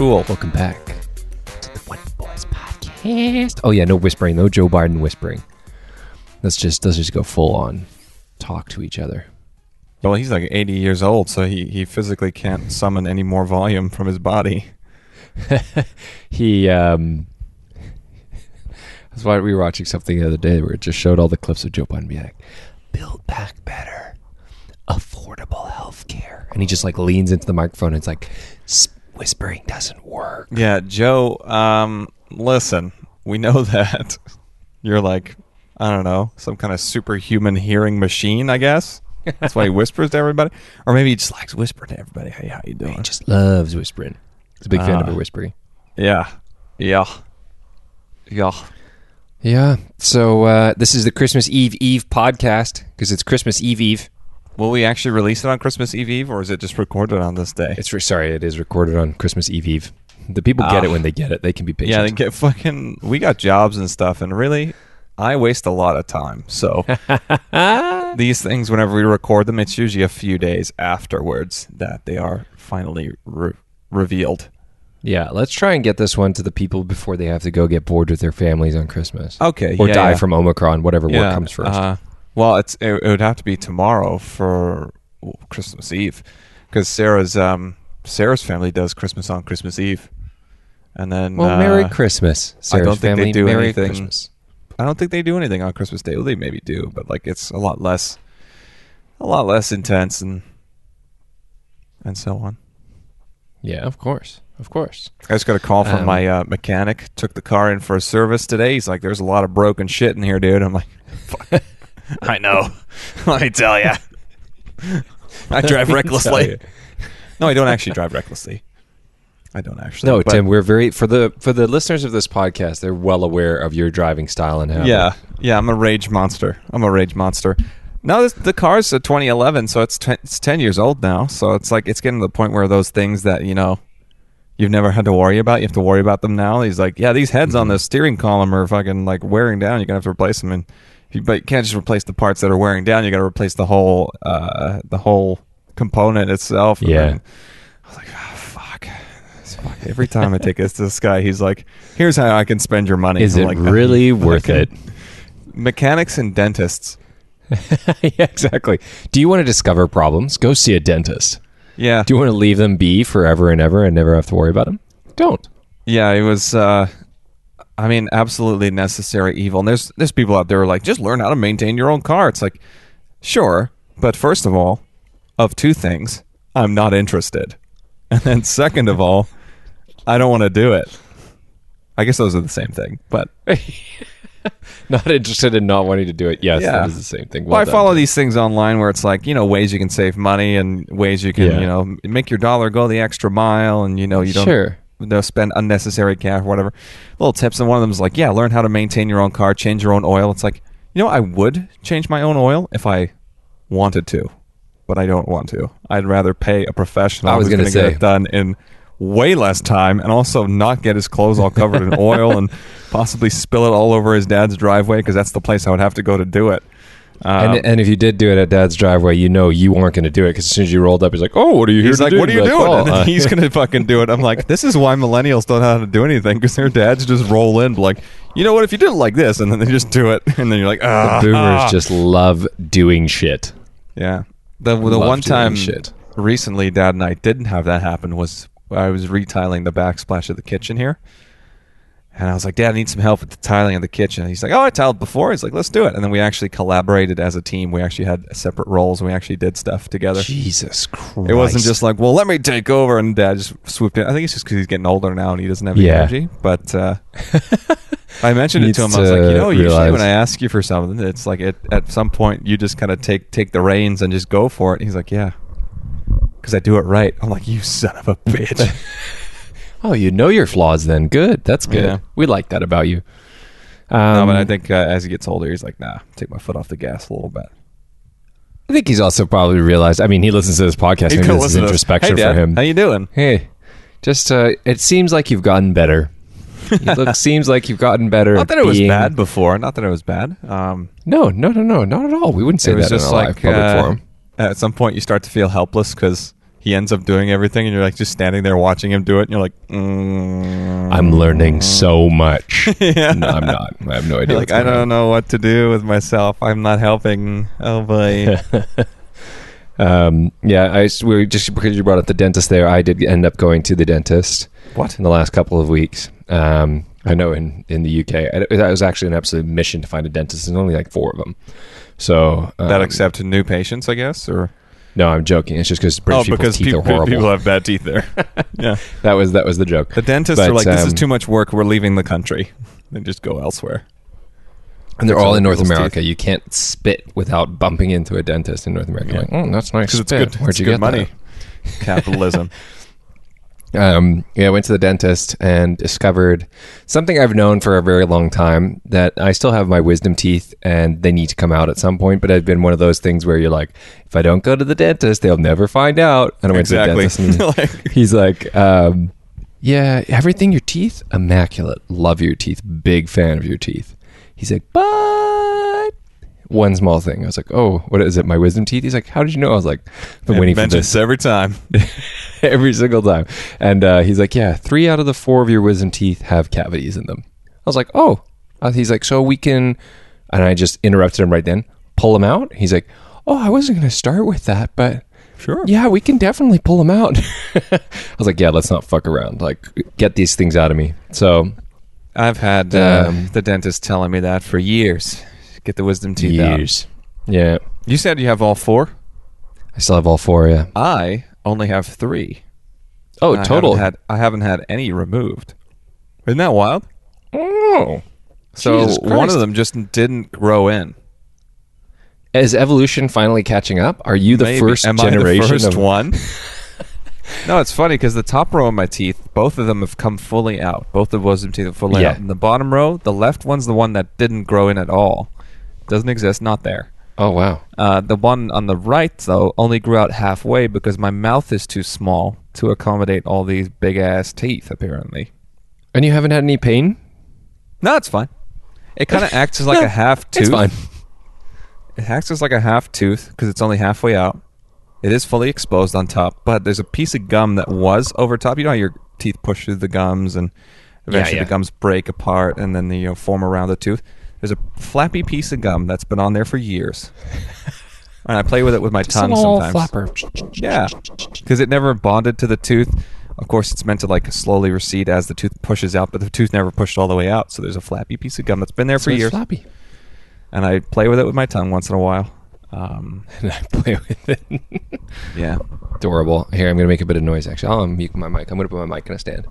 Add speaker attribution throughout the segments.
Speaker 1: Cool.
Speaker 2: Welcome back to the One Boys Podcast. Oh yeah, no whispering, no Joe Biden whispering. Let's just let's just go full on talk to each other.
Speaker 1: Well, he's like 80 years old, so he, he physically can't summon any more volume from his body.
Speaker 2: He um that's why we were watching something the other day where it just showed all the clips of Joe Biden being like, Build back better. Affordable health care. And he just like leans into the microphone and it's like "S- whispering doesn't work.
Speaker 1: Yeah, Joe, um, listen, we know that you're like, I don't know, some kind of superhuman hearing machine, I guess. That's why he whispers to everybody. Or maybe he just likes whispering to everybody. Hey, how you doing?
Speaker 2: He just loves whispering. He's a big fan of
Speaker 1: Ah.
Speaker 2: her whispering.
Speaker 1: yeah. Yeah. Yeah.
Speaker 2: Yeah. So uh, this is the Christmas Eve Eve podcast because it's Christmas Eve Eve.
Speaker 1: Will we actually release it on Christmas Eve Eve, or is it just recorded on this day?
Speaker 2: It's re- sorry, it is recorded on Christmas Eve Eve. The people get
Speaker 1: Ah.
Speaker 2: it when they get it. They can be patient.
Speaker 1: Yeah, they get fucking. We got jobs and stuff, and really, I waste a lot of time. So these things, whenever we record them, it's usually a few days afterwards that they are finally re- revealed.
Speaker 2: yeah. Let's try and get this one to the people before they have to go get bored with their families on Christmas.
Speaker 1: Okay,
Speaker 2: Or
Speaker 1: yeah,
Speaker 2: die
Speaker 1: yeah.
Speaker 2: from Omicron, whatever work comes first.
Speaker 1: Uh, well, it's it, it would have to be tomorrow for Christmas Eve, because Sarah's um Sarah's family does Christmas on Christmas Eve, and then
Speaker 2: well,
Speaker 1: uh,
Speaker 2: Merry Christmas, Sarah's
Speaker 1: don't think they
Speaker 2: family.
Speaker 1: do
Speaker 2: Merry
Speaker 1: anything-
Speaker 2: Christmas.
Speaker 1: I don't think they do anything on Christmas Day. Well, they maybe do, but like it's a lot less, a lot less intense and and so on.
Speaker 2: Yeah, of course, of course.
Speaker 1: I just got a call from
Speaker 2: Um,
Speaker 1: my uh, mechanic. Took the car in for a service today. He's like, "There's a lot of broken shit in here, dude." I'm like, "Fuck, I know. Let me tell you, I drive recklessly." No, I don't actually drive recklessly. I don't actually.
Speaker 2: No,
Speaker 1: but-
Speaker 2: Tim, we're very for the for the listeners of this podcast. They're well aware of your driving style and habit.
Speaker 1: Yeah, yeah, I'm a rage monster. I'm a rage monster. No, this, the car's a 2011, so it's ten, it's 10 years old now. So it's like it's getting to the point where those things that you know you've never had to worry about, you have to worry about them now. He's like, yeah, these heads on mm-hmm. the steering column are fucking like wearing down. You're gonna have to replace them, and you, but you can't just replace the parts that are wearing down. You got to replace the whole uh, the whole component itself. And
Speaker 2: Yeah.
Speaker 1: then I was like, oh, fuck. Fuck. Every time I take this to this guy, he's like, "Here's how I can spend your money."
Speaker 2: Is
Speaker 1: I'm
Speaker 2: it
Speaker 1: like,
Speaker 2: really worth it?
Speaker 1: mechanics and dentists.
Speaker 2: yeah, exactly. Do you want to discover problems? Go see a dentist.
Speaker 1: Yeah,
Speaker 2: Do you want to leave them be forever and ever and never have to worry about them? Don't.
Speaker 1: yeah. It was. Uh, I mean, absolutely necessary evil. And there's there's people out there who are like, just learn how to maintain your own car. It's like, sure, but first of all, of two things, I'm not interested, and then second of all, I don't want to do it. I guess those are the same thing, but
Speaker 2: Not interested in not wanting to do it. Yes,
Speaker 1: Yeah.
Speaker 2: that is the same thing.
Speaker 1: Well, I
Speaker 2: done.
Speaker 1: follow these things online where it's like you know ways you can save money and ways you can
Speaker 2: Yeah.
Speaker 1: you know make your dollar go the extra mile and you know you don't
Speaker 2: Sure.
Speaker 1: Know, spend unnecessary cash or whatever. Little tips and one of them is like yeah learn how to maintain your own car, change your own oil. It's like you know I would change my own oil if I wanted to, but I don't want to. I'd rather pay a professional.
Speaker 2: I was gonna
Speaker 1: gonna get it done in way less time and also not get his clothes all covered in oil and possibly spill it all over his dad's driveway because that's the place I would have to go to do it. Um,
Speaker 2: And, and if you did do it at Dad's driveway, you know you weren't going to do it because as soon as you rolled up, he's like, "Oh, what are you here
Speaker 1: He's
Speaker 2: to
Speaker 1: like,
Speaker 2: do?"
Speaker 1: "What are you
Speaker 2: like,
Speaker 1: doing?"
Speaker 2: "Oh,
Speaker 1: and
Speaker 2: uh,
Speaker 1: he's gonna fucking do it. I'm like, "This is why millennials don't know how to do anything because their dads just roll in, like, you know what? If you did it like this, and then they just do it, and then you're like, ah,
Speaker 2: boomers just love doing shit.
Speaker 1: yeah." The the
Speaker 2: Love
Speaker 1: one time
Speaker 2: shit.
Speaker 1: recently, Dad and I didn't have that happen was I was retiling the backsplash of the kitchen here. And I was like, Dad, I need some help with the tiling of the kitchen. He's like, Oh, I tiled before. He's like, Let's do it. And then we actually collaborated as a team. We actually had separate roles and we actually did stuff together.
Speaker 2: Jesus Christ!
Speaker 1: It wasn't just like, well, let me take over, and Dad just swooped in. I think it's just because he's getting older now and he doesn't have the
Speaker 2: Yeah.
Speaker 1: energy. But uh, I mentioned it to him. I was like, you know, usually
Speaker 2: realize-
Speaker 1: when I ask you for something, it's like it, at some point you just kind of take take the reins and just go for it. And he's like, yeah, because I do it right. I'm like, you son of a bitch.
Speaker 2: Oh, you know your flaws then. Good. That's good.
Speaker 1: Yeah.
Speaker 2: We like that about you.
Speaker 1: no,
Speaker 2: Um,
Speaker 1: but I think uh, as he gets older, he's like, nah, take my foot off the gas a little bit.
Speaker 2: I think he's also probably realized. I mean, he listens to this podcast. Maybe this is
Speaker 1: listen to us.
Speaker 2: introspection
Speaker 1: hey, Dad,
Speaker 2: for him.
Speaker 1: How you doing?
Speaker 2: Hey, just uh, it seems like you've gotten better. You look, seems like you've gotten better.
Speaker 1: Not that it was bad before. Not that it was bad. Um,
Speaker 2: No, no, no, no, not at all. We wouldn't say
Speaker 1: it
Speaker 2: that
Speaker 1: just
Speaker 2: in a live
Speaker 1: like
Speaker 2: public
Speaker 1: uh,
Speaker 2: forum.
Speaker 1: at some point you start to feel helpless because he ends up doing everything, and you're like just standing there watching him do it, and you're like, mm.
Speaker 2: I'm learning so much.
Speaker 1: Yeah.
Speaker 2: No, I'm not. I have no idea.
Speaker 1: Like I don't
Speaker 2: on.
Speaker 1: know what to do with myself. I'm not helping. Oh boy.
Speaker 2: Um, yeah, I we just because you brought up the dentist there, I did end up going to the dentist
Speaker 1: what?
Speaker 2: in the last couple of weeks. Um, I know in in the UK, I- that was actually an absolute mission to find a dentist. There's only like four of them. So um,
Speaker 1: That accept new patients, I guess, or
Speaker 2: no, I'm joking. It's just because British
Speaker 1: oh, because
Speaker 2: teeth
Speaker 1: people,
Speaker 2: are horrible.
Speaker 1: people have bad teeth there. yeah,
Speaker 2: that was that was the joke.
Speaker 1: the dentists
Speaker 2: But,
Speaker 1: are like, this is
Speaker 2: um,
Speaker 1: too much work. We're leaving the country. Then just go elsewhere.
Speaker 2: And they're
Speaker 1: Fix
Speaker 2: all in North America. You can't spit without bumping into a dentist in North America.
Speaker 1: Yeah.
Speaker 2: Like, oh, that's nice.
Speaker 1: Because it's good.
Speaker 2: Where'd
Speaker 1: it's
Speaker 2: you
Speaker 1: good
Speaker 2: get
Speaker 1: money?
Speaker 2: that?
Speaker 1: Capitalism.
Speaker 2: Um, yeah, I went to the dentist and discovered something I've known for a very long time that I still have my wisdom teeth and they need to come out at some point. But I've been one of those things where you're like, if I don't go to the dentist, they'll never find out. And I went
Speaker 1: Exactly.
Speaker 2: to the dentist and
Speaker 1: Like-
Speaker 2: he's like, um, yeah, everything your teeth, immaculate. Love your teeth. Big fan of your teeth. He's like, but one small thing. I was like, oh, what is it? My wisdom teeth? He's like, how did you know? I was like, I've been waiting for this
Speaker 1: every time.
Speaker 2: every single time. And uh, he's like, yeah, three out of the four of your wisdom teeth have cavities in them. I was like, oh. Uh, he's like, so we can, and I just interrupted him right then, pull them out. He's like, oh, I wasn't going to start with that, but
Speaker 1: Sure.
Speaker 2: yeah, we can definitely pull them out. I was like, yeah, let's not fuck around. Like, get these things out of me. So,
Speaker 1: I've had uh,
Speaker 2: Um,
Speaker 1: the dentist telling me that for years. Get the wisdom teeth out.
Speaker 2: Yeah.
Speaker 1: You said you have all four.
Speaker 2: I still have all four, yeah.
Speaker 1: I only have three.
Speaker 2: Oh,
Speaker 1: I
Speaker 2: total.
Speaker 1: Haven't had, I haven't had any removed. Isn't that wild?
Speaker 2: oh.
Speaker 1: So one of them just didn't grow in.
Speaker 2: Is evolution finally catching up? Are you the
Speaker 1: Maybe.
Speaker 2: first
Speaker 1: Am
Speaker 2: generation
Speaker 1: I the first
Speaker 2: of
Speaker 1: one? no, it's funny because the top row of my teeth, both of them have come fully out. Both of the wisdom teeth are fully
Speaker 2: Yeah.
Speaker 1: out. And the bottom row, the left one's the one that didn't grow in at all. Doesn't exist, not there.
Speaker 2: Oh wow.
Speaker 1: Uh, the one on the right, though, only grew out halfway because my mouth is too small to accommodate all these big ass teeth, apparently.
Speaker 2: And you haven't had any pain?
Speaker 1: No, it's fine. It kind of acts as like a half tooth.
Speaker 2: It's fine.
Speaker 1: It acts as like a half tooth because it's only halfway out. It is fully exposed on top, but there's a piece of gum that was over top. You know how your teeth push through the gums and eventually
Speaker 2: yeah.
Speaker 1: the gums break apart and then they you know, form around the tooth. There's a flappy piece of gum that's been on there for years. and I play with it with my tongue sometimes.
Speaker 2: flapper.
Speaker 1: Yeah, because it never bonded to the tooth. Of course, it's meant to like slowly recede as the tooth pushes out, but the tooth never pushed all the way out. So there's a flappy piece of gum that's been there for
Speaker 2: So it's
Speaker 1: years,
Speaker 2: Flappy.
Speaker 1: and I play with it with my tongue once in a while. Um,
Speaker 2: And I play with it.
Speaker 1: yeah,
Speaker 2: Adorable. Here, I'm going to make a bit of noise, actually. I'll mute my mic. I'm going to put my mic in a stand.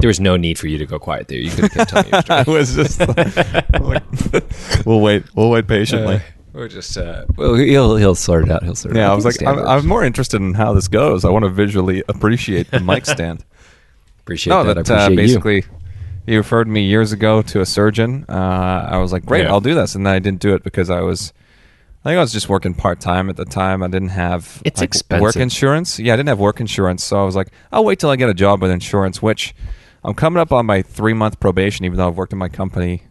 Speaker 2: There was no need for you to go quiet there. You could have kept telling your story.
Speaker 1: I was just like, like, we'll wait, we'll wait patiently.
Speaker 2: Uh, we're just, uh, well, he'll, he'll sort it out. He'll sort it
Speaker 1: yeah,
Speaker 2: out.
Speaker 1: I was like, I'm, I'm more interested in how this goes. I want to visually appreciate the mic stand.
Speaker 2: appreciate
Speaker 1: no,
Speaker 2: that.
Speaker 1: that,
Speaker 2: I
Speaker 1: uh,
Speaker 2: appreciate you.
Speaker 1: basically he referred me years ago to a surgeon. Uh, I was like, great,
Speaker 2: Yeah.
Speaker 1: I'll do this, and then I didn't do it because I was. I think I was just working part time at the time. I didn't have
Speaker 2: It's
Speaker 1: like,
Speaker 2: expensive.
Speaker 1: work insurance. Yeah, I didn't have work insurance, so I was like, I'll wait till I get a job with insurance. Which I'm coming up on my three month probation, even though I've worked in my company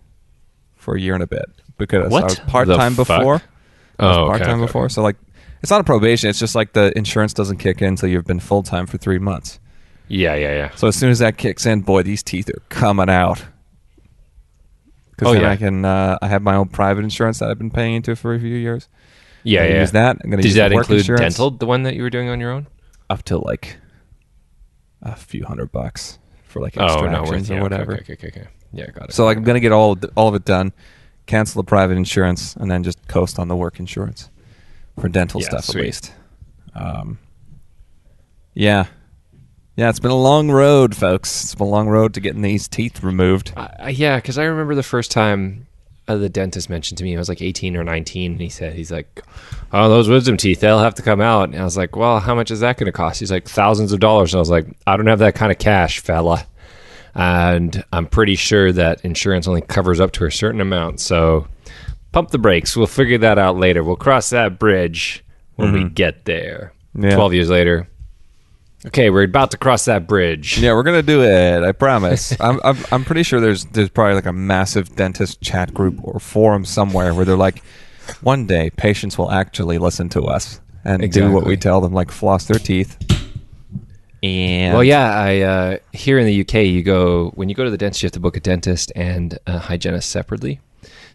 Speaker 1: for a year and a bit because
Speaker 2: What
Speaker 1: I was part time before.
Speaker 2: Oh,
Speaker 1: part time
Speaker 2: okay,
Speaker 1: before, so like it's not a probation. It's just like the insurance doesn't kick in until you've been full time for three months.
Speaker 2: Yeah, yeah, yeah.
Speaker 1: So as soon as that kicks in, boy, these teeth are coming out. Because
Speaker 2: Oh,
Speaker 1: then
Speaker 2: yeah.
Speaker 1: I can, uh, I have my own private insurance that I've been paying into for a few years.
Speaker 2: Yeah,
Speaker 1: I'm
Speaker 2: yeah.
Speaker 1: Use that. I'm going to
Speaker 2: Does
Speaker 1: use
Speaker 2: that include
Speaker 1: insurance
Speaker 2: dental, the one that you were doing on your own?
Speaker 1: up to like a few hundred bucks for like
Speaker 2: Oh,
Speaker 1: extractions
Speaker 2: no, worth
Speaker 1: or whatever.
Speaker 2: Okay, okay, okay, okay. Yeah, got it.
Speaker 1: So like I'm going to get all of the- all of it done, cancel the private insurance, and then just coast on the work insurance for dental
Speaker 2: Yeah,
Speaker 1: stuff
Speaker 2: sweet.
Speaker 1: at least. Um, yeah, yeah. It's been a long road, folks. It's been a long road to getting these teeth removed.
Speaker 2: I- yeah, because I remember the first time uh, the dentist mentioned to me, I was like 18 or 19, and he said, he's like, oh, those wisdom teeth, they'll have to come out. And I was like, well, how much is that going to cost? He's like, thousands of dollars. And I was like, I don't have that kind of cash, fella. And I'm pretty sure that insurance only covers up to a certain amount. So pump the brakes. We'll figure that out later. We'll cross that bridge when we get there.
Speaker 1: Yeah.
Speaker 2: 12 years later, Okay, we're about to cross that bridge.
Speaker 1: Yeah, we're gonna do it. I promise. I'm, I'm I'm pretty sure there's there's probably like a massive dentist chat group or forum somewhere where they're like, one day patients will actually listen to us and do what we tell them, like floss their teeth. And
Speaker 2: Well, yeah, I uh, here in the UK, you go when you go to the dentist, you have to book a dentist and a hygienist separately.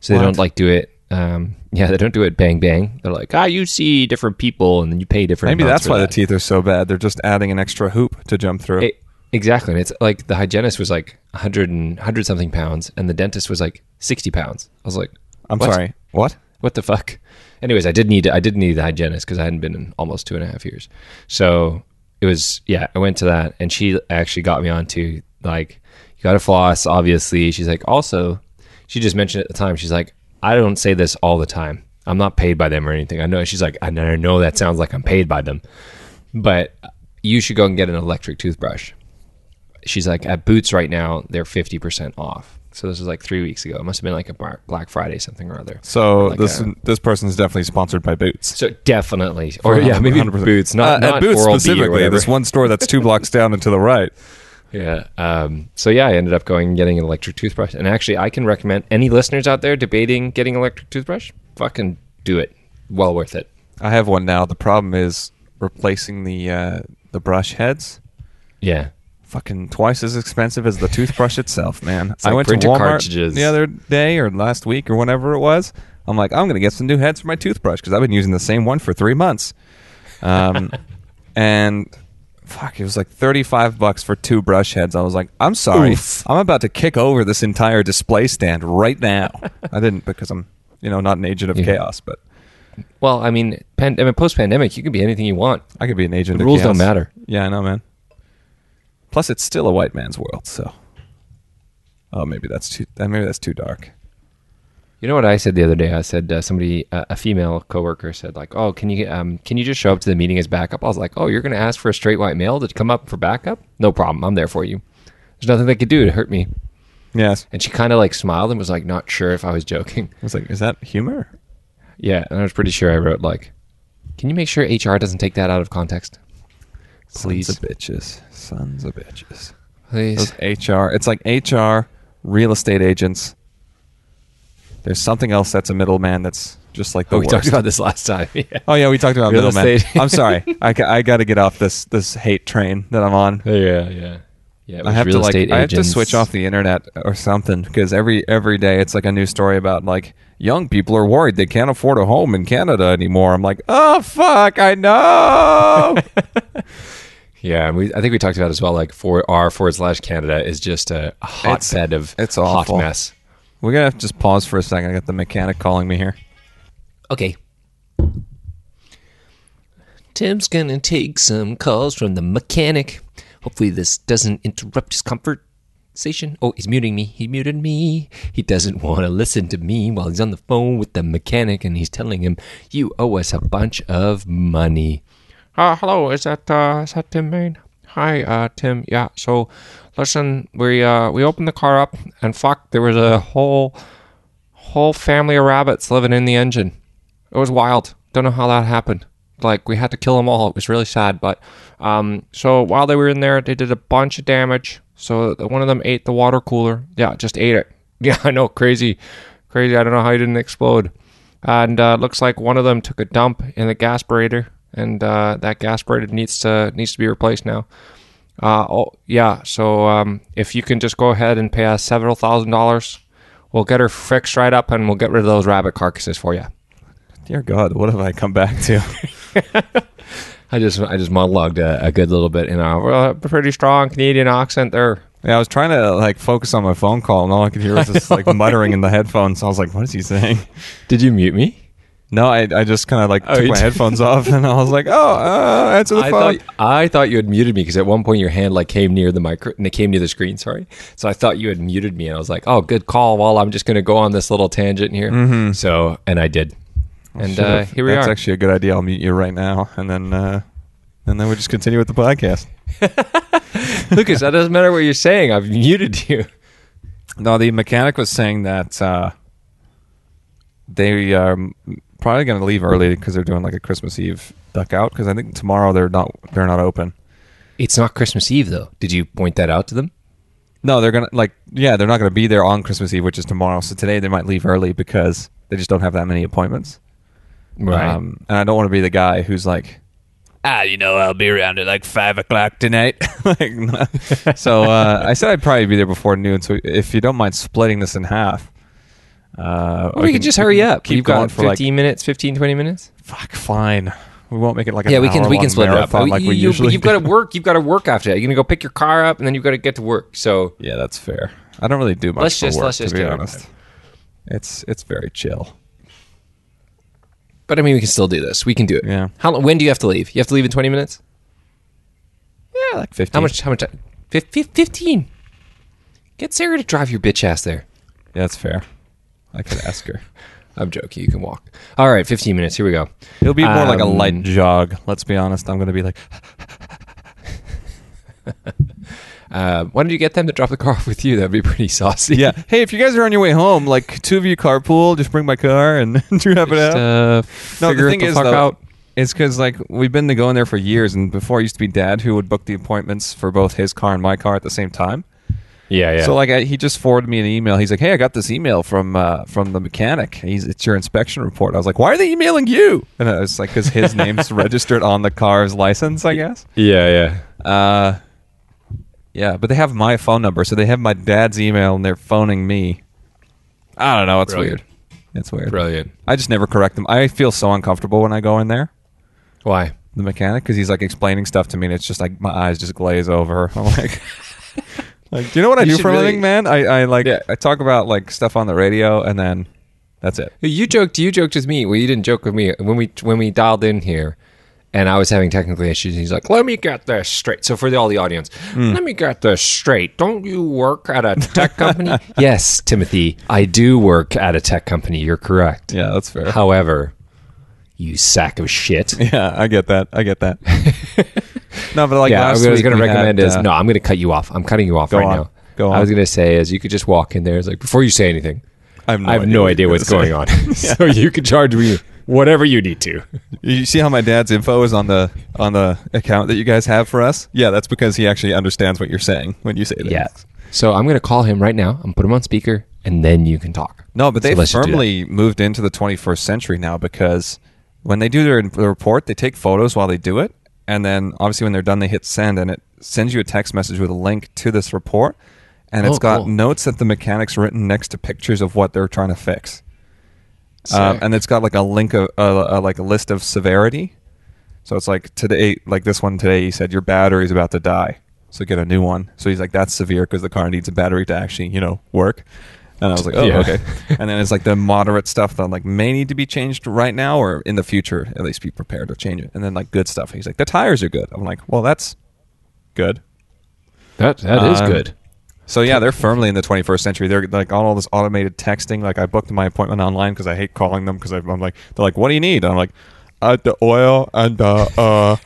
Speaker 2: So they
Speaker 1: What?
Speaker 2: don't like do it. Um, yeah, they don't do it bang bang. They're like, ah, you see different people, and then you pay different.
Speaker 1: maybe that's why
Speaker 2: that.
Speaker 1: the teeth are so bad. They're just adding an extra hoop to jump through.
Speaker 2: E- exactly, and it's like the hygienist was like 100 and 100 something pounds, and the dentist was like 60 pounds. I was like,
Speaker 1: I'm
Speaker 2: what?
Speaker 1: sorry. What?
Speaker 2: what the fuck? Anyways, I did need I did need the hygienist because I hadn't been in almost two and a half years. So it was yeah, I went to that and she actually got me onto like you got to floss. Obviously, she's like also she just mentioned at the time she's like I don't say this all the time. I'm not paid by them or anything. I know she's like I know that sounds like I'm paid by them, but you should go and get an electric toothbrush. She's like at Boots right now they're fifty percent off. So this was like three weeks ago. It must have been like a Black Friday something or other.
Speaker 1: So
Speaker 2: Like
Speaker 1: this
Speaker 2: a-
Speaker 1: this person's definitely sponsored by Boots.
Speaker 2: So definitely, or yeah, maybe
Speaker 1: 100%.
Speaker 2: Boots, not,
Speaker 1: Uh,
Speaker 2: not
Speaker 1: at Boots
Speaker 2: Oral-B or
Speaker 1: specifically. This one store that's two blocks down and to the right.
Speaker 2: Yeah. Um, so yeah, I ended up going and getting an electric toothbrush, and actually, I can recommend any listeners out there debating getting electric toothbrush. Fucking do it. Well worth it.
Speaker 1: I have one now. The problem is replacing the uh, the brush heads.
Speaker 2: Yeah.
Speaker 1: Fucking twice as expensive as the toothbrush itself, man.
Speaker 2: like
Speaker 1: I went to Walmart
Speaker 2: cartridges.
Speaker 1: the other day or last week or whenever it was. I'm like, I'm gonna get some new heads for my toothbrush because I've been using the same one for three months. Um, and fuck, it was like 35 bucks for two brush heads. I was like, I'm sorry,
Speaker 2: Oof.
Speaker 1: I'm about to kick over this entire display stand right now. I didn't because I'm, you know, not an agent of
Speaker 2: Yeah.
Speaker 1: chaos, but
Speaker 2: Well, I mean, pan- I mean, post pandemic, you can be anything you want.
Speaker 1: I could be an agent.
Speaker 2: The rules
Speaker 1: chaos.
Speaker 2: don't matter.
Speaker 1: Yeah, I know, man. Plus, it's still a white man's world, so. Oh, maybe that's too. Maybe that's too dark.
Speaker 2: You know what I said the other day? I said uh, somebody, uh, a female coworker, said like, "Oh, can you um, can you just show up to the meeting as backup?" I was like, "Oh, you're going to ask for a straight white male to come up for backup? No problem. I'm there for you. There's nothing they could do to hurt me."
Speaker 1: Yes.
Speaker 2: And she kind of like smiled and was like, not sure if I was joking.
Speaker 1: I was like, is that humor?
Speaker 2: Yeah, and I was pretty sure I wrote like, "Can you make sure HR doesn't take that out of context, please,
Speaker 1: Sons of bitches. Sons of bitches.
Speaker 2: please."
Speaker 1: Those HR. It's like HR, real estate agents. There's something else that's a middleman that's just like oh, the
Speaker 2: Oh, we
Speaker 1: worst.
Speaker 2: talked about this last time. Yeah.
Speaker 1: Oh yeah, we talked about
Speaker 2: Real
Speaker 1: middlemen. I'm sorry. I, I got to get off this this hate train that I'm on.
Speaker 2: yeah, yeah, yeah.
Speaker 1: I have to like
Speaker 2: estate
Speaker 1: I have to switch off the internet or something because every every day it's like a new story about like young people are worried they can't afford a home in Canada anymore. I'm like, oh fuck, I know.
Speaker 2: Yeah, and we I think we talked about as well. Like for R forward slash Canada is just a hotbed of
Speaker 1: it's
Speaker 2: hot
Speaker 1: awful.
Speaker 2: mess.
Speaker 1: We're gonna have to just pause for a second. I got the mechanic calling me here.
Speaker 2: Okay. Tim's gonna take some calls from the mechanic. Hopefully, this doesn't interrupt his comfort conversation. Oh, he's muting me. He muted me. He doesn't want to listen to me while he's on the phone with the mechanic, and he's telling him, "You owe us a bunch of money." Uh, hello, is that uh, is that Tim Main? Hi, uh, Tim. Yeah. So, listen, we uh, we opened the car up, and fuck, there was a whole whole family of rabbits living in the engine. It was wild. Don't know how that happened. Like we had to kill them all. It was really sad. But um, so while they were in there, they did a bunch of damage. So one of them ate the water cooler. Yeah, just ate it. Yeah, I know, crazy, crazy. I don't know how he didn't explode. And uh, looks like one of them took a dump in the gasparator, and uh, that gasparator needs to needs to be replaced now. Uh, oh, yeah. So um, if you can just go ahead and pay us several thousand dollars, we'll get her fixed right up, and we'll get rid of those rabbit carcasses for you.
Speaker 1: Dear God, what have I come back to?
Speaker 2: I just I just monologued a, a good little bit in a well, pretty strong Canadian accent there.
Speaker 1: yeah, I was trying to like focus on my phone call, and all I could hear was this like muttering in the headphones. I was like, "What is he saying?"
Speaker 2: Did you mute me?
Speaker 1: No, I, I just kind of like
Speaker 2: Oh,
Speaker 1: took my headphones off, and I was like, "Oh, uh, answer the
Speaker 2: I
Speaker 1: phone."
Speaker 2: thought I thought you had muted me because at one point your hand like came near the micro and it came near the screen. Sorry, so I thought you had muted me, and I was like, "Oh, good call." Well, I'm just going to go on this little tangent here. So, and I did, and uh, here we
Speaker 1: That's
Speaker 2: are.
Speaker 1: That's actually a good idea. I'll mute you right now, and then uh, and then we just continue with the podcast.
Speaker 2: Lucas, that doesn't matter what you're saying. I've muted you.
Speaker 1: No, the mechanic was saying that uh, they are probably going to leave early because they're doing like a Christmas Eve duck out because I think tomorrow they're not they're not open.
Speaker 2: It's not Christmas Eve though. Did you point that out to them?
Speaker 1: No, they're gonna like yeah, they're not gonna be there on Christmas Eve, which is tomorrow. So today they might leave early because they just don't have that many appointments. Um, and I don't want to be the guy who's like, ah, you know, I'll be around at like five o'clock tonight. like, so uh, I said I'd probably be there before noon. So if you don't mind splitting this in half, uh,
Speaker 2: Or we could just hurry up.
Speaker 1: Keep
Speaker 2: You've
Speaker 1: going
Speaker 2: got
Speaker 1: for like
Speaker 2: 15 minutes, 15, 20 minutes.
Speaker 1: fuck. Fine, we won't make it like
Speaker 2: yeah, we can we can split it up.
Speaker 1: like
Speaker 2: you,
Speaker 1: we usually.
Speaker 2: You've got to work. You've got to work after that. You're gonna go pick your car up, and then you've got to get to work. So
Speaker 1: Yeah, that's fair. I don't really do much.
Speaker 2: Let's
Speaker 1: for
Speaker 2: just-
Speaker 1: work,
Speaker 2: let's just
Speaker 1: to be
Speaker 2: it
Speaker 1: honest. It's it's very chill.
Speaker 2: But I mean, we can still do this. We can do it.
Speaker 1: Yeah.
Speaker 2: How? When do you have to leave? You have to leave in twenty minutes.
Speaker 1: Yeah, like fifteen.
Speaker 2: How much? How much? time? Fif- fif- Fifteen. Get Sarah to drive your bitch ass there.
Speaker 1: Yeah, that's fair. I could ask her.
Speaker 2: I'm joking. You can walk. All right, fifteen minutes. Here we go.
Speaker 1: It'll be more like a
Speaker 2: Um,
Speaker 1: light jog. Let's be honest. I'm going to be like,
Speaker 2: Uh, why don't you get them to drop the car off with you? That'd be pretty saucy.
Speaker 1: yeah. Hey, if you guys are on your way home, like two of you carpool, just bring my car and have it
Speaker 2: Just,
Speaker 1: out.
Speaker 2: uh,
Speaker 1: No, the thing
Speaker 2: the
Speaker 1: is
Speaker 2: fuck
Speaker 1: though,
Speaker 2: out.
Speaker 1: it's because like we've been to going there for years, and before it used to be Dad who would book the appointments for both his car and my car at the same time.
Speaker 2: Yeah, yeah.
Speaker 1: So like I, he just forwarded me an email. He's like, "Hey, I got this email from uh, from the mechanic. He's it's your inspection report." I was like, "Why are they emailing you?" And I was like, "Because his name's registered on the car's license, I guess."
Speaker 2: yeah, yeah.
Speaker 1: Uh, yeah, but they have my phone number, so they have my dad's email, and they're phoning me. I don't know. It's
Speaker 2: Brilliant.
Speaker 1: weird. It's weird.
Speaker 2: Brilliant.
Speaker 1: I just never correct them. I feel so uncomfortable when I go in there,
Speaker 2: Why?
Speaker 1: the mechanic, because he's like explaining stuff to me, and it's just like my eyes just glaze over. I'm like, like, do you know what I
Speaker 2: You
Speaker 1: do
Speaker 2: should
Speaker 1: for a
Speaker 2: really-
Speaker 1: living, man? I, I like
Speaker 2: Yeah.
Speaker 1: I talk about like stuff on the radio, and then that's it.
Speaker 2: You joked. You joked with me. Well, you didn't joke with me when we when we dialed in here, and I was having technical issues. He's like, "Let me get this straight." So for the, all the audience,
Speaker 1: Hmm.
Speaker 2: let me get this straight. Don't you work at a tech company? yes, Timothy, I do work at a tech company. You're correct.
Speaker 1: Yeah, that's fair.
Speaker 2: However, you sack of shit.
Speaker 1: yeah, I get that. I get that. no, but like
Speaker 2: yeah,
Speaker 1: last
Speaker 2: what I was going to recommend
Speaker 1: had,
Speaker 2: is
Speaker 1: uh,
Speaker 2: no. I'm going to cut you off. I'm cutting you off right
Speaker 1: on.
Speaker 2: now.
Speaker 1: Go on.
Speaker 2: I was going to say is you could just walk in there. It's like before you say anything,
Speaker 1: I have no
Speaker 2: I have
Speaker 1: idea
Speaker 2: no idea what's
Speaker 1: gonna say.
Speaker 2: on. so you can charge me whatever you need to.
Speaker 1: You see how my dad's info is on the on the account that you guys have for us? Yeah, that's because he actually understands what you're saying when you say that.
Speaker 2: Yeah. So I'm going to call him right now. I'm going to put him on speaker, and then you can talk.
Speaker 1: No, but
Speaker 2: So
Speaker 1: they
Speaker 2: let's just do that.
Speaker 1: firmly moved into the 21st century now because when they do their, their report, they take photos while they do it, and then obviously when they're done, they hit send, and it sends you a text message with a link to this report, and it's
Speaker 2: Oh,
Speaker 1: got
Speaker 2: cool.
Speaker 1: notes that the mechanic's written next to pictures of what they're trying to fix, um,
Speaker 2: Sick.
Speaker 1: and it's got like a link of uh, uh, like a list of severity. So it's like today, like this one today, he said your battery's about to die, so get a new one. So he's like, that's severe because the car needs a battery to actually, you know, work. And I was like, oh,
Speaker 2: Yeah.
Speaker 1: okay. And then it's like the moderate stuff that like may need to be changed right now or in the future. At least be prepared to change it. And then like good stuff. He's like, the tires are good. I'm like, well, that's good.
Speaker 2: That that is
Speaker 1: Um,
Speaker 2: good.
Speaker 1: So yeah, they're firmly in the 21st century. They're like on all this automated texting. Like I booked my appointment online because I hate calling them because I'm like, they're like, what do you need? And I'm like, uh, the oil and the uh,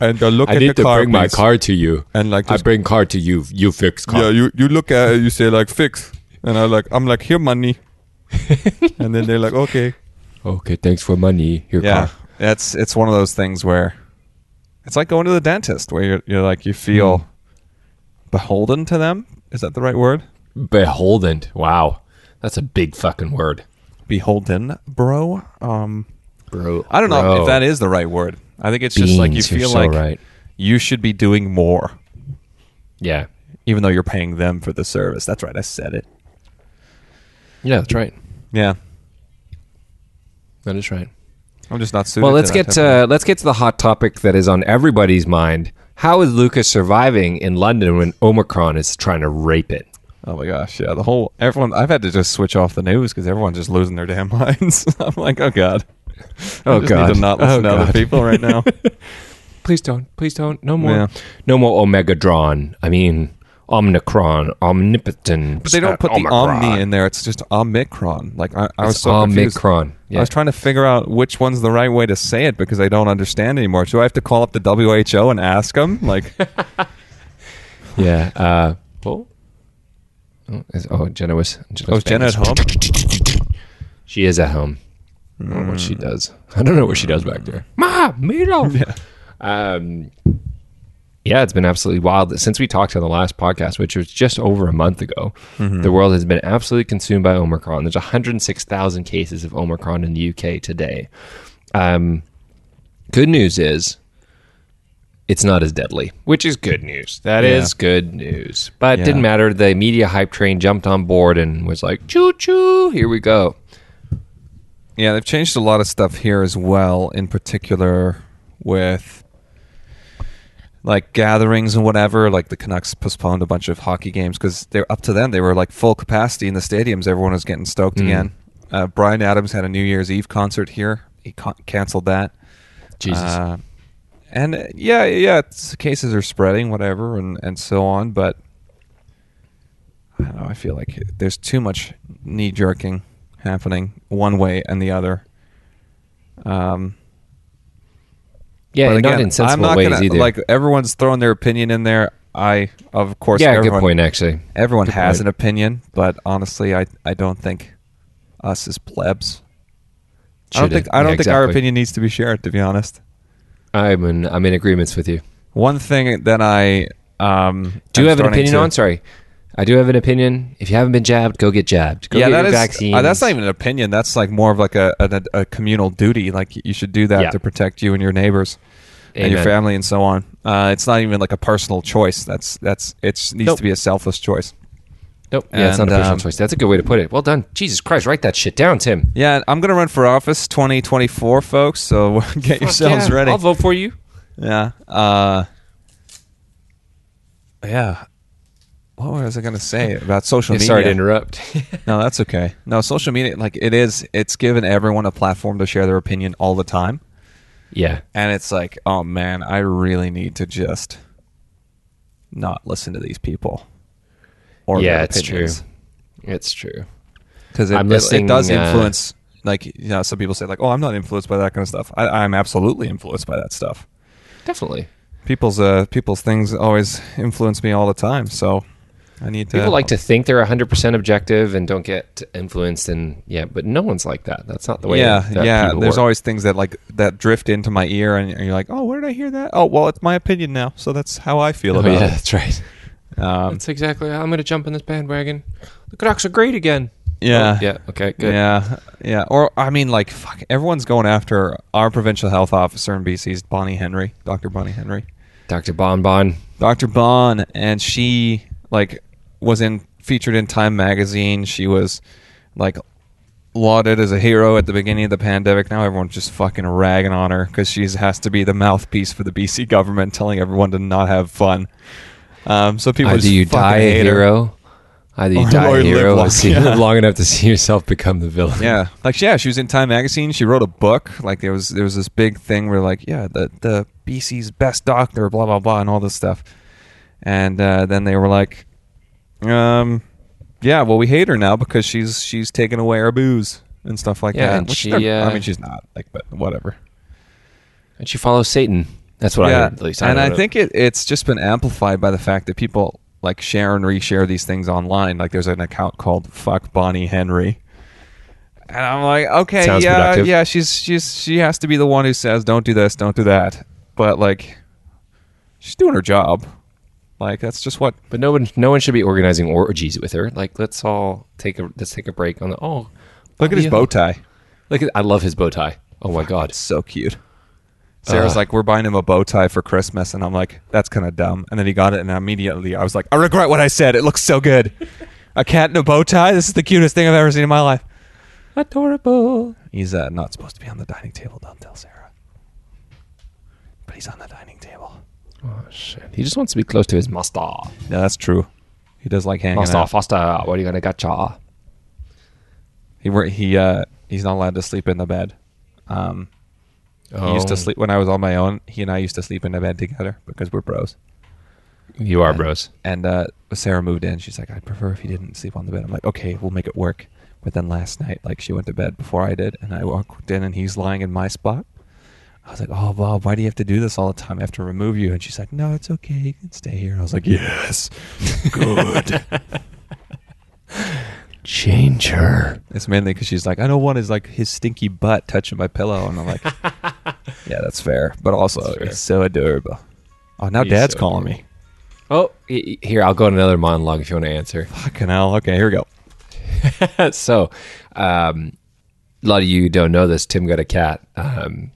Speaker 1: and the look
Speaker 2: I
Speaker 1: at
Speaker 2: need
Speaker 1: the
Speaker 2: to
Speaker 1: car,
Speaker 2: bring my car to you.
Speaker 1: And like,
Speaker 2: I bring car to you. You fix car.
Speaker 1: yeah, you you look at it, you say like fix, and I like I'm like here money, and then they're like okay.
Speaker 2: okay, thanks for money. Your
Speaker 1: Yeah,
Speaker 2: car.
Speaker 1: it's it's one of those things where it's like going to the dentist, where you're, you're like you feel
Speaker 2: Hmm.
Speaker 1: beholden to them. Is that the right word?
Speaker 2: Beholden. Wow, that's a big fucking word,
Speaker 1: Beholden, bro. Um,
Speaker 2: bro.
Speaker 1: I don't know
Speaker 2: Bro.
Speaker 1: if that is the right word. I think it's just like you feel
Speaker 2: so
Speaker 1: like
Speaker 2: right.
Speaker 1: you should be doing more,
Speaker 2: Yeah,
Speaker 1: even though you're paying them for the service. That's right. I said it.
Speaker 2: Yeah, that's right.
Speaker 1: Yeah,
Speaker 2: That is right.
Speaker 1: I'm just not suited.
Speaker 2: Well, let's
Speaker 1: that
Speaker 2: get uh, let's get to the hot topic that is on everybody's mind. How is Lucas surviving in London when Omicron is trying to rape it?
Speaker 1: Oh my gosh, yeah. The whole everyone. I've had to just switch off the news because everyone's just losing their damn minds. I'm like, oh god.
Speaker 2: Oh,
Speaker 1: I just
Speaker 2: God.
Speaker 1: Need to not listen
Speaker 2: Oh,
Speaker 1: to other people right now.
Speaker 2: Please don't. Please don't. No more.
Speaker 1: Yeah.
Speaker 2: No more Omega Drawn. I mean, Omnicron, Omnipotent.
Speaker 1: But they don't put the Omni in there. It's just Omicron. Like I, I was so confused.
Speaker 2: Omicron. Yeah.
Speaker 1: I was trying to figure out which one's the right way to say it because I don't understand anymore. Do I have to call up the WHO and ask them? Like,
Speaker 2: Yeah. Uh, oh. Oh, is- oh, Jenna was.
Speaker 1: oh, is Jenna at home?
Speaker 2: She is at home. I don't know what she does. I don't know what she does back there. Ma, Milo.
Speaker 1: Yeah.
Speaker 2: Um, yeah, it's been absolutely wild. Since we talked on the last podcast, which was just over a month ago, the world has been absolutely consumed by Omicron. There's 106,000 cases of Omicron in the UK today. Um, good news is it's not as deadly, which is good news. That is
Speaker 1: Yeah.
Speaker 2: good news. But it didn't matter. The media hype train jumped on board and was like, choo choo, here we go.
Speaker 1: Yeah, they've changed a lot of stuff here as well, in particular with like gatherings and whatever. Like the Canucks postponed a bunch of hockey games because they're up to then they were like full capacity in the stadiums. Everyone was getting stoked
Speaker 2: Mm.
Speaker 1: again. Uh, Bryan Adams had a New Year's Eve concert here. He con- canceled that.
Speaker 2: Jesus.
Speaker 1: Uh, and uh, yeah, yeah, it's, cases are spreading, whatever, and, and so on. But I don't know. I feel like there's too much knee jerking happening one way and the other. Um,
Speaker 2: yeah,
Speaker 1: but
Speaker 2: and not
Speaker 1: again,
Speaker 2: in sensible
Speaker 1: I'm not
Speaker 2: ways
Speaker 1: gonna,
Speaker 2: either.
Speaker 1: Like everyone's throwing their opinion in there. I, of course,
Speaker 2: yeah,
Speaker 1: everyone,
Speaker 2: good point, actually.
Speaker 1: Everyone
Speaker 2: Good
Speaker 1: has
Speaker 2: point.
Speaker 1: an opinion, but honestly, I, I don't think us as plebs. I don't think I don't
Speaker 2: Yeah,
Speaker 1: think our opinion needs to be shared. To be honest.
Speaker 2: I'm in, I'm in agreements with you.
Speaker 1: One thing that I um,
Speaker 2: Do you have an opinion
Speaker 1: to-
Speaker 2: on? Sorry. I do have an opinion. If you haven't been jabbed, go get jabbed. Go
Speaker 1: yeah,
Speaker 2: get
Speaker 1: that
Speaker 2: your
Speaker 1: is.
Speaker 2: vaccine.
Speaker 1: uh, that's not even an opinion. That's like more of like a a, a communal duty. Like you should do that
Speaker 2: Yeah.
Speaker 1: to protect you and your neighbors and your family and so on. Uh, it's not even like a personal choice. That's that's it needs
Speaker 2: Nope.
Speaker 1: to be a selfless choice.
Speaker 2: Nope. Yeah, it's not a personal
Speaker 1: um,
Speaker 2: choice. That's a good way to put it. Well done. Jesus Christ, write that shit down, Tim.
Speaker 1: Yeah, I'm gonna run for office 2024, folks. So get yourselves
Speaker 2: yeah,
Speaker 1: ready.
Speaker 2: I'll vote for you.
Speaker 1: Yeah. Uh, yeah. What was I going to say about social media?
Speaker 2: sorry to interrupt.
Speaker 1: No, that's okay. No, social media, like it is, it's given everyone a platform to share their opinion all the time.
Speaker 2: yeah.
Speaker 1: And it's like, oh man, I really need to just not listen to these people. Or
Speaker 2: Yeah, it's true. It's true.
Speaker 1: Because it, it- it, does
Speaker 2: uh,
Speaker 1: influence, like, you know, some people say, like, oh, I'm not influenced by that kind of stuff. I, I'm absolutely influenced by that stuff.
Speaker 2: Definitely.
Speaker 1: People's, uh, people's things always influence me all the time. So I need to.
Speaker 2: People like to think they're 100% objective and don't get influenced and yeah, but no one's like that. That's not the way
Speaker 1: yeah,
Speaker 2: that
Speaker 1: yeah. There's
Speaker 2: work.
Speaker 1: always things that like that drift into my ear, and, and you're like, "Oh, where did I hear that? Oh, well, it's my opinion now, so that's how I feel
Speaker 2: Oh,
Speaker 1: about
Speaker 2: yeah,
Speaker 1: it."
Speaker 2: that's right.
Speaker 1: Um,
Speaker 2: That's exactly how I'm going to jump in this bandwagon. The Canucks are great again.
Speaker 1: yeah,
Speaker 2: Oh, yeah. Okay. Good.
Speaker 1: yeah, yeah. Or I mean, like, fuck, everyone's going after our provincial health officer in BC's Bonnie Henry, Dr. Bonnie Henry,
Speaker 2: Dr. Bon Bon,
Speaker 1: Dr. Bon, and she like was in featured in Time magazine. She was like lauded as a hero at the beginning of the pandemic. Now everyone's just fucking ragging on her because she has to be the mouthpiece for the BC government, telling everyone to not have fun. Um, so people
Speaker 2: Either you die a
Speaker 1: her.
Speaker 2: hero, either you
Speaker 1: Or-
Speaker 2: die
Speaker 1: or
Speaker 2: a hero,
Speaker 1: long-
Speaker 2: see,
Speaker 1: yeah.
Speaker 2: long enough to see yourself become the villain.
Speaker 1: Yeah, like yeah, she was in Time magazine. She wrote a book. Like there was there was this big thing where like yeah, the the BC's best doctor, blah blah blah, and all this stuff. And uh, then they were like, um, yeah, well we hate her now because she's she's taken away our booze and stuff like
Speaker 2: Yeah,
Speaker 1: that.
Speaker 2: and
Speaker 1: Which
Speaker 2: she,
Speaker 1: they're-
Speaker 2: uh,
Speaker 1: I mean, she's not like, but whatever.
Speaker 2: And she follows Satan. That's what I heard. At least
Speaker 1: and
Speaker 2: don't
Speaker 1: I think it, it's just been amplified by the fact that people like share and reshare these things online. Like there's an account called "Fuck Bonnie Henry," and I'm like, okay,
Speaker 2: Sounds
Speaker 1: yeah,
Speaker 2: productive.
Speaker 1: yeah, she's she's she has to be the one who says, "Don't do this, don't do that," but like, she's doing her job. Like that's just what.
Speaker 2: But no one, no one should be organizing orgies with her. Like, let's all take a let's take a break on the. Oh,
Speaker 1: Look at his bow tie.
Speaker 2: Look at I love his bow tie. Oh my god.
Speaker 1: It's so cute. Sarah's
Speaker 2: Ugh.
Speaker 1: like, we're buying him a bow tie for Christmas, and I'm like, that's kind of dumb. And then he got it, and immediately I was like, I regret what I said. It looks so good. a cat in a bow tie. This is the cutest thing I've ever seen in my life.
Speaker 2: Adorable.
Speaker 1: He's uh, not supposed to be on the dining table. Don't tell Sarah. But he's on the dining table.
Speaker 2: Oh shit. He just wants to be close to his master.
Speaker 1: Yeah, that's true. He does like hanging
Speaker 2: Master,
Speaker 1: out.
Speaker 2: faster. What are you gonna gotcha?
Speaker 1: He wor- he uh he's not allowed to sleep in the bed. Um, he used to
Speaker 2: Oh.
Speaker 1: sleep when I was on my own. He and I used to sleep in the bed together because we're bros.
Speaker 2: You are bros.
Speaker 1: And uh, Sarah moved in. She's like, I'd prefer if you didn't sleep on the bed. I'm like, okay, we'll make it work. But then last night, like, she went to bed before I did, and I walked in, and he's lying in my spot. I was like, oh, Bob, why do you have to do this all the time? I have to remove you. And she's like, no, it's okay. You can stay here. I was like, yes, good.
Speaker 2: Change her.
Speaker 1: it's mainly because she's like, I don't want his like his stinky butt touching my pillow, and I'm like, yeah, that's fair, but also
Speaker 2: fair.
Speaker 1: it's so adorable. Oh, now
Speaker 2: He's
Speaker 1: Dad's
Speaker 2: so
Speaker 1: calling
Speaker 2: good.
Speaker 1: me.
Speaker 2: Oh, here I'll go on another monologue if you want to answer.
Speaker 1: Fucking hell. Okay, here we go.
Speaker 2: so, um, a lot of you don't know this. Tim got a cat um,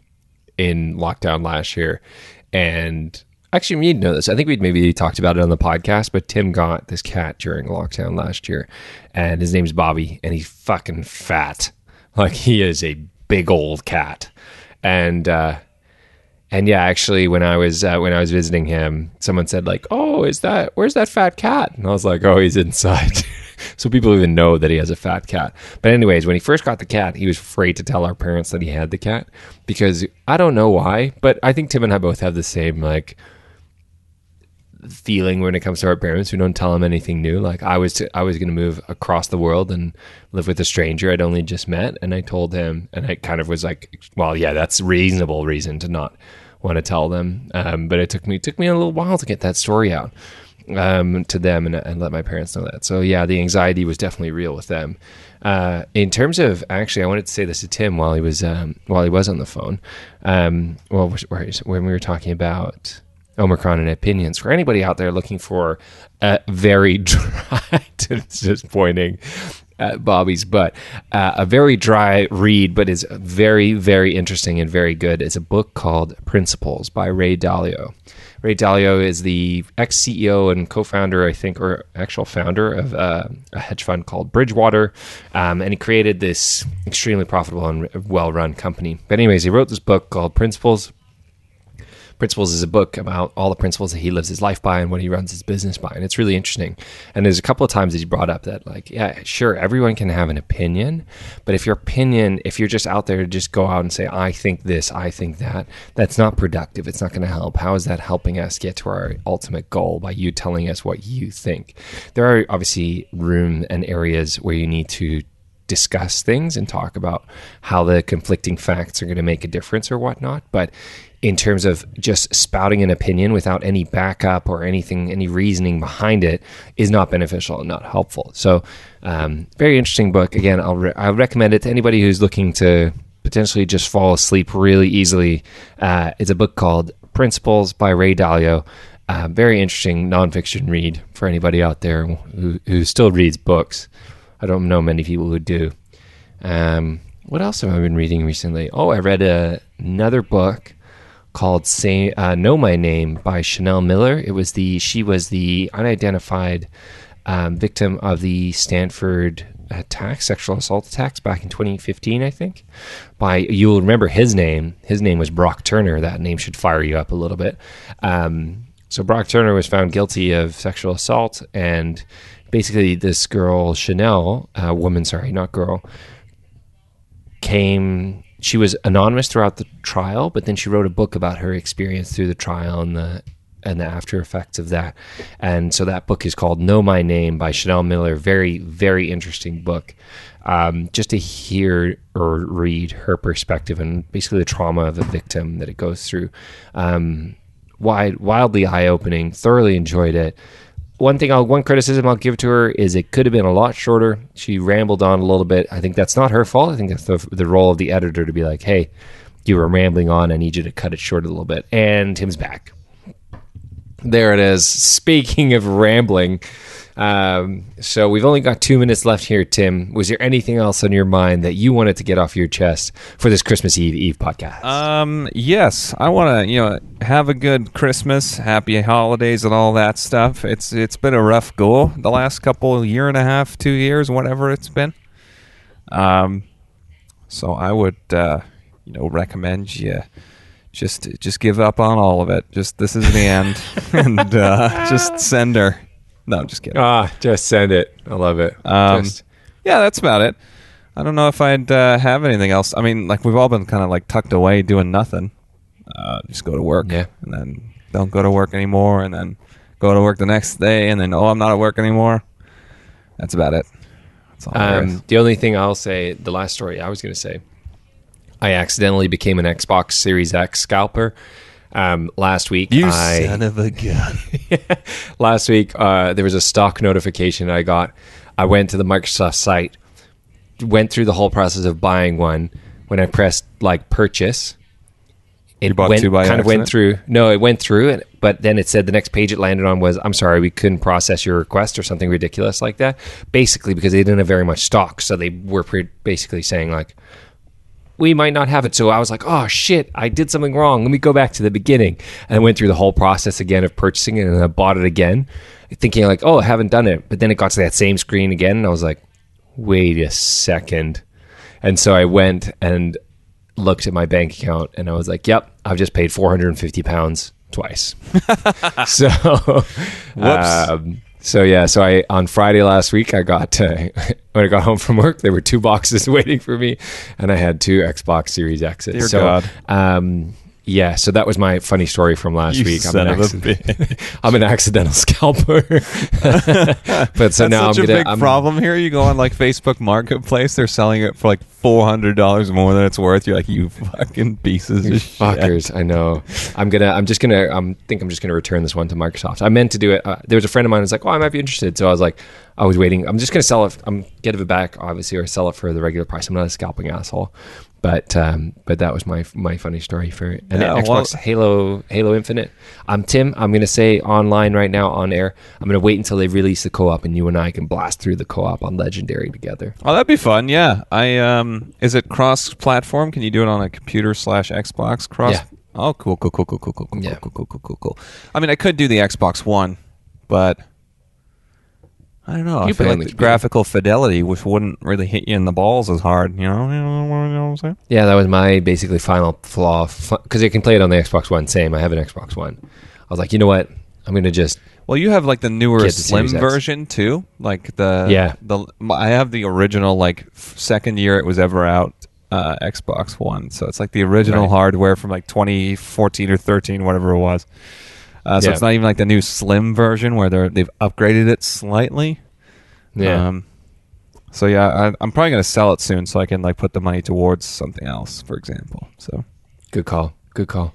Speaker 2: in lockdown last year, and actually, we need to know this. I think we'd maybe talked about it on the podcast, but Tim got this cat during lockdown last year, and his name's Bobby, and he's fucking fat. Like he is a big old cat, and. uh and yeah, actually, when I was uh, when I was visiting him, someone said like, "Oh, is that where's that fat cat?" And I was like, "Oh, he's inside." so people even know that he has a fat cat. But anyways, when he first got the cat, he was afraid to tell our parents that he had the cat because I don't know why, but I think Tim and I both have the same like feeling when it comes to our parents. We don't tell them anything new. Like I was, I was going to move across the world and live with a stranger I'd only just met, and I told him, and I kind of was like, "Well, yeah, that's reasonable reason to not want to tell them." Um, but it took me took me a little while to get that story out um, to them and, and let my parents know that. So yeah, the anxiety was definitely real with them. Uh, in terms of actually, I wanted to say this to Tim while he was um, while he was on the phone. Um, well, when we were talking about Omicron and opinions for anybody out there looking for a very dry, pointing at Bobby's butt, uh, a very dry read, but is very, very interesting and very good. It's a book called Principles by Ray Dalio. Ray Dalio is the ex CEO and co founder, I think, or actual founder of uh, a hedge fund called Bridgewater. Um, and he created this extremely profitable and well run company. But, anyways, he wrote this book called Principles. Principles is a book about all the principles that he lives his life by and what he runs his business by. And it's really interesting. And there's a couple of times that he brought up that, like, yeah, sure, everyone can have an opinion. But if your opinion, if you're just out there to just go out and say, I think this, I think that, that's not productive. It's not going to help. How is that helping us get to our ultimate goal by you telling us what you think? There are obviously room and areas where you need to discuss things and talk about how the conflicting facts are going to make a difference or whatnot. But in terms of just spouting an opinion without any backup or anything, any reasoning behind it, is not beneficial and not helpful. So, um, very interesting book. Again, I'll re- I recommend it to anybody who's looking to potentially just fall asleep really easily. Uh, it's a book called Principles by Ray Dalio. Uh, very interesting nonfiction read for anybody out there who, who still reads books. I don't know many people who do. Um, what else have I been reading recently? Oh, I read a, another book called "Say uh, Know My Name" by Chanel Miller. It was the she was the unidentified um, victim of the Stanford attacks, sexual assault attacks back in 2015, I think. By you'll remember his name. His name was Brock Turner. That name should fire you up a little bit. Um, so Brock Turner was found guilty of sexual assault, and basically this girl Chanel, uh, woman, sorry, not girl, came she was anonymous throughout the trial, but then she wrote a book about her experience through the trial and the and the after effects of that. And so that book is called Know My Name by Chanel Miller. Very, very interesting book. Um, just to hear or read her perspective and basically the trauma of a victim that it goes through. Um, wide, wildly eye opening. Thoroughly enjoyed it one thing I'll one criticism I'll give to her is it could have been a lot shorter. She rambled on a little bit. I think that's not her fault. I think that's the, the role of the editor to be like, hey, you were rambling on. I need you to cut it short a little bit. And Tim's back. There it is. Speaking of rambling, um, so we've only got two minutes left here, Tim. Was there anything else on your mind that you wanted to get off your chest for this Christmas Eve Eve podcast?
Speaker 1: Um, yes, I want to, you know, have a good Christmas, happy holidays, and all that stuff. It's it's been a rough go the last couple year and a half, two years, whatever it's been. Um, so I would, uh, you know, recommend you just just give up on all of it. Just this is the end, and uh, just send her. No, I'm just kidding.
Speaker 2: Ah, just send it. I love it.
Speaker 1: Um,
Speaker 2: Just-
Speaker 1: yeah, that's about it. I don't know if I'd uh, have anything else. I mean, like we've all been kind of like tucked away doing nothing. Uh, just go to work,
Speaker 2: Yeah.
Speaker 1: and then don't go to work anymore, and then go to work the next day, and then oh, I'm not at work anymore. That's about it. That's all.
Speaker 2: Um, the only thing I'll say, the last story I was going to say, I accidentally became an Xbox Series X scalper. Um, last week, you I,
Speaker 1: of a gun.
Speaker 2: last week uh, there was a stock notification I got. I went to the Microsoft site, went through the whole process of buying one. When I pressed like purchase, it
Speaker 1: You bought
Speaker 2: went,
Speaker 1: two by
Speaker 2: kind of went through. No, it went through, and, but then it said the next page it landed on was, I'm sorry, we couldn't process your request or something ridiculous like that. Basically, because they didn't have very much stock. So they were pre- basically saying, like, we might not have it. So I was like, oh shit, I did something wrong. Let me go back to the beginning. And I went through the whole process again of purchasing it and I bought it again, thinking like, oh, I haven't done it. But then it got to that same screen again and I was like, wait a second. And so I went and looked at my bank account and I was like, yep, I've just paid 450 pounds twice. so, um, so yeah, so I on Friday last week I got uh, when I got home from work there were two boxes waiting for me, and I had two Xbox Series X's.
Speaker 1: Dear
Speaker 2: so,
Speaker 1: God.
Speaker 2: Um, yeah, so that was my funny story from last
Speaker 1: You
Speaker 2: week. I'm, an accident- I'm an accidental scalper, but so
Speaker 1: That's
Speaker 2: now I'm
Speaker 1: such a
Speaker 2: gonna.
Speaker 1: big
Speaker 2: I'm,
Speaker 1: problem here. You go on like Facebook Marketplace, they're selling it for like four hundred dollars more than it's worth. You're like, you fucking pieces of shit.
Speaker 2: fuckers, I know. I'm gonna. I'm just gonna. I think I'm just gonna return this one to Microsoft. I meant to do it. Uh, there was a friend of mine who's like, "Oh, I might be interested." So I was like, I was waiting. I'm just gonna sell it. I'm get it back, obviously, or sell it for the regular price. I'm not a scalping asshole. But um, but that was my my funny story for and
Speaker 1: Yeah,
Speaker 2: Xbox
Speaker 1: well-
Speaker 2: Halo Halo Infinite. I'm Tim. I'm gonna say online right now on air. I'm gonna wait until they release the co-op and you and I can blast through the co-op on Legendary together.
Speaker 1: Oh, that'd be fun. Yeah, I um, is it cross-platform? Can you do it on a computer slash Xbox cross?
Speaker 2: Yeah.
Speaker 1: Oh, cool, cool, cool, cool, cool, cool, cool,
Speaker 2: Yeah.
Speaker 1: cool, cool, cool, cool, cool. I mean, I could do the Xbox One, but I don't know. I
Speaker 2: You
Speaker 1: feel like
Speaker 2: the
Speaker 1: graphical fidelity, which wouldn't really hit you in the balls as hard. You know, you know, you what I'm saying?
Speaker 2: Yeah, that was my basically final flaw because I can play it on the Xbox One. Same, I have an Xbox One. I was like, you know what? I'm gonna just
Speaker 1: Well, you have like the newer
Speaker 2: the
Speaker 1: slim version too, like the
Speaker 2: Yeah.
Speaker 1: The I have the original like second year it was ever out uh, Xbox One, so it's like the original
Speaker 2: Right.
Speaker 1: hardware from like 2014 or 13, whatever it was. Uh, so
Speaker 2: Yeah.
Speaker 1: it's not even like the new slim version where they're they've upgraded it slightly.
Speaker 2: yeah.
Speaker 1: Um, so yeah, I, I'm probably gonna sell it soon so I can like put the money towards something else, for example. So
Speaker 2: Good call. Good call.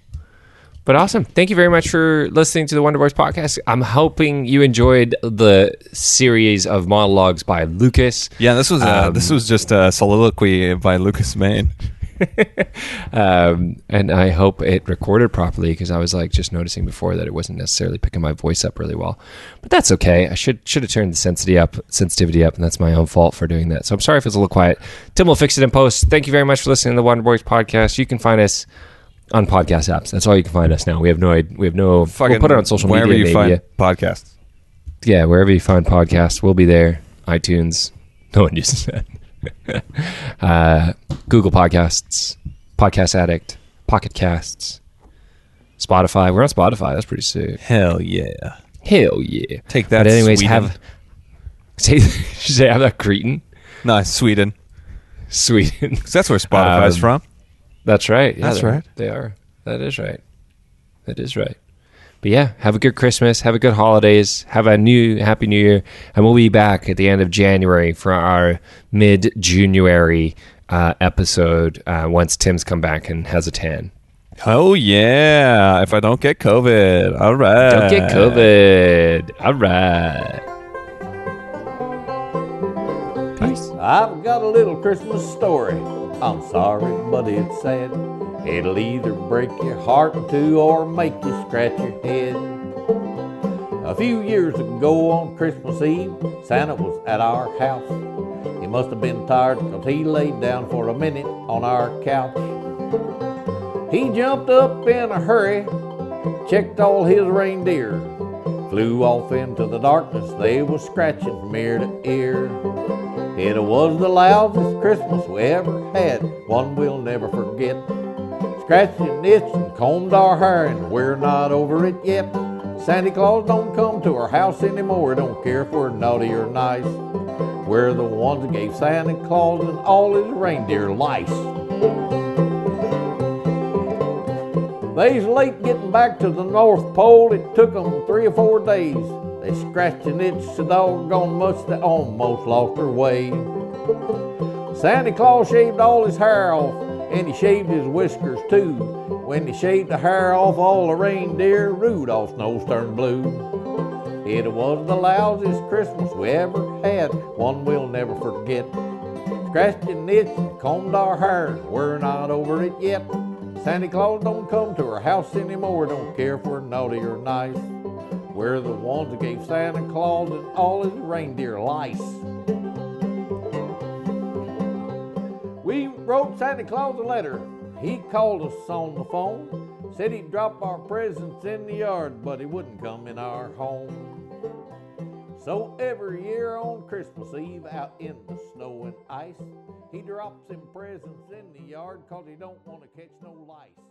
Speaker 2: But awesome. Thank you very much for listening to the Wonder Boys podcast. I'm hoping you enjoyed the series of monologues by Lucas.
Speaker 1: yeah, this was uh,
Speaker 2: Um,
Speaker 1: this was just a soliloquy by Lucas Maine.
Speaker 2: Um, and I hope it recorded properly because I was like just noticing before that it wasn't necessarily picking my voice up really well. But that's okay. I should should have turned the sensitivity up, sensitivity up, and that's my own fault for doing that. So I'm sorry if it's a little quiet. Tim will fix it in post. Thank you very much for listening to the Wonder Boys podcast. You can find us on podcast apps. That's all you can find us now. We have no we have no we'll put it on social
Speaker 1: wherever
Speaker 2: media Wherever
Speaker 1: you
Speaker 2: maybe.
Speaker 1: find podcasts.
Speaker 2: yeah, wherever you find podcasts, we'll be there. iTunes. No one uses that. uh, Google Podcasts, Podcast Addict, Pocket Casts, Spotify. We're on Spotify. That's pretty sick.
Speaker 1: Hell yeah!
Speaker 2: Hell yeah.
Speaker 1: Take that,
Speaker 2: But anyways,
Speaker 1: Sweden.
Speaker 2: have say say have that Cretan,
Speaker 1: No, Sweden.
Speaker 2: Sweden.
Speaker 1: that's where Spotify's
Speaker 2: Um,
Speaker 1: from.
Speaker 2: That's right. Yeah,
Speaker 1: That's right.
Speaker 2: They are. That is right. That is right. But yeah, have a good Christmas. Have a good holidays. Have a new happy New Year, and we'll be back at the end of January for our mid January uh, episode uh, once Tim's come back and has a tan.
Speaker 1: Oh yeah! If I don't get COVID, all right.
Speaker 2: Don't get COVID. All right. Peace.
Speaker 3: I've got a little Christmas story. I'm sorry, but it's sad. It'll either break your heart in two or make you scratch your head. A few years ago on Christmas Eve, Santa was at our house. He must have been tired because he laid down for a minute on our couch. He jumped up in a hurry, checked all his reindeer, flew off into the darkness. They was scratching from ear to ear. It was the loudest Christmas we ever had, one we'll never forget. Scratched and itched and combed our hair, and we're not over it yet. Santa Claus don't come to our house anymore, don't care if we're naughty or nice. We're the ones that gave Santa Claus and all his reindeer lice. They's late getting back to the North Pole. It took 'em three or four days. They scratched and itched so doggone much they almost lost their way. Santa Claus shaved all his hair off, and he shaved his whiskers too. When he shaved the hair off all the reindeer, Rudolph's nose turned blue. It was the loudest Christmas we ever had, one we'll never forget. Scratched and itched and combed our hair, we're not over it yet. Santa Claus don't come to our house anymore, don't care if we're naughty or nice. We're the ones that gave Santa Claus and all his reindeer lice. We wrote Santa Claus a letter. He called us on the phone, said he'd drop our presents in the yard, but he wouldn't come in our home. So every year on Christmas Eve, out in the snow and ice, he drops them presents in the yard 'cause he don't want to catch no lice.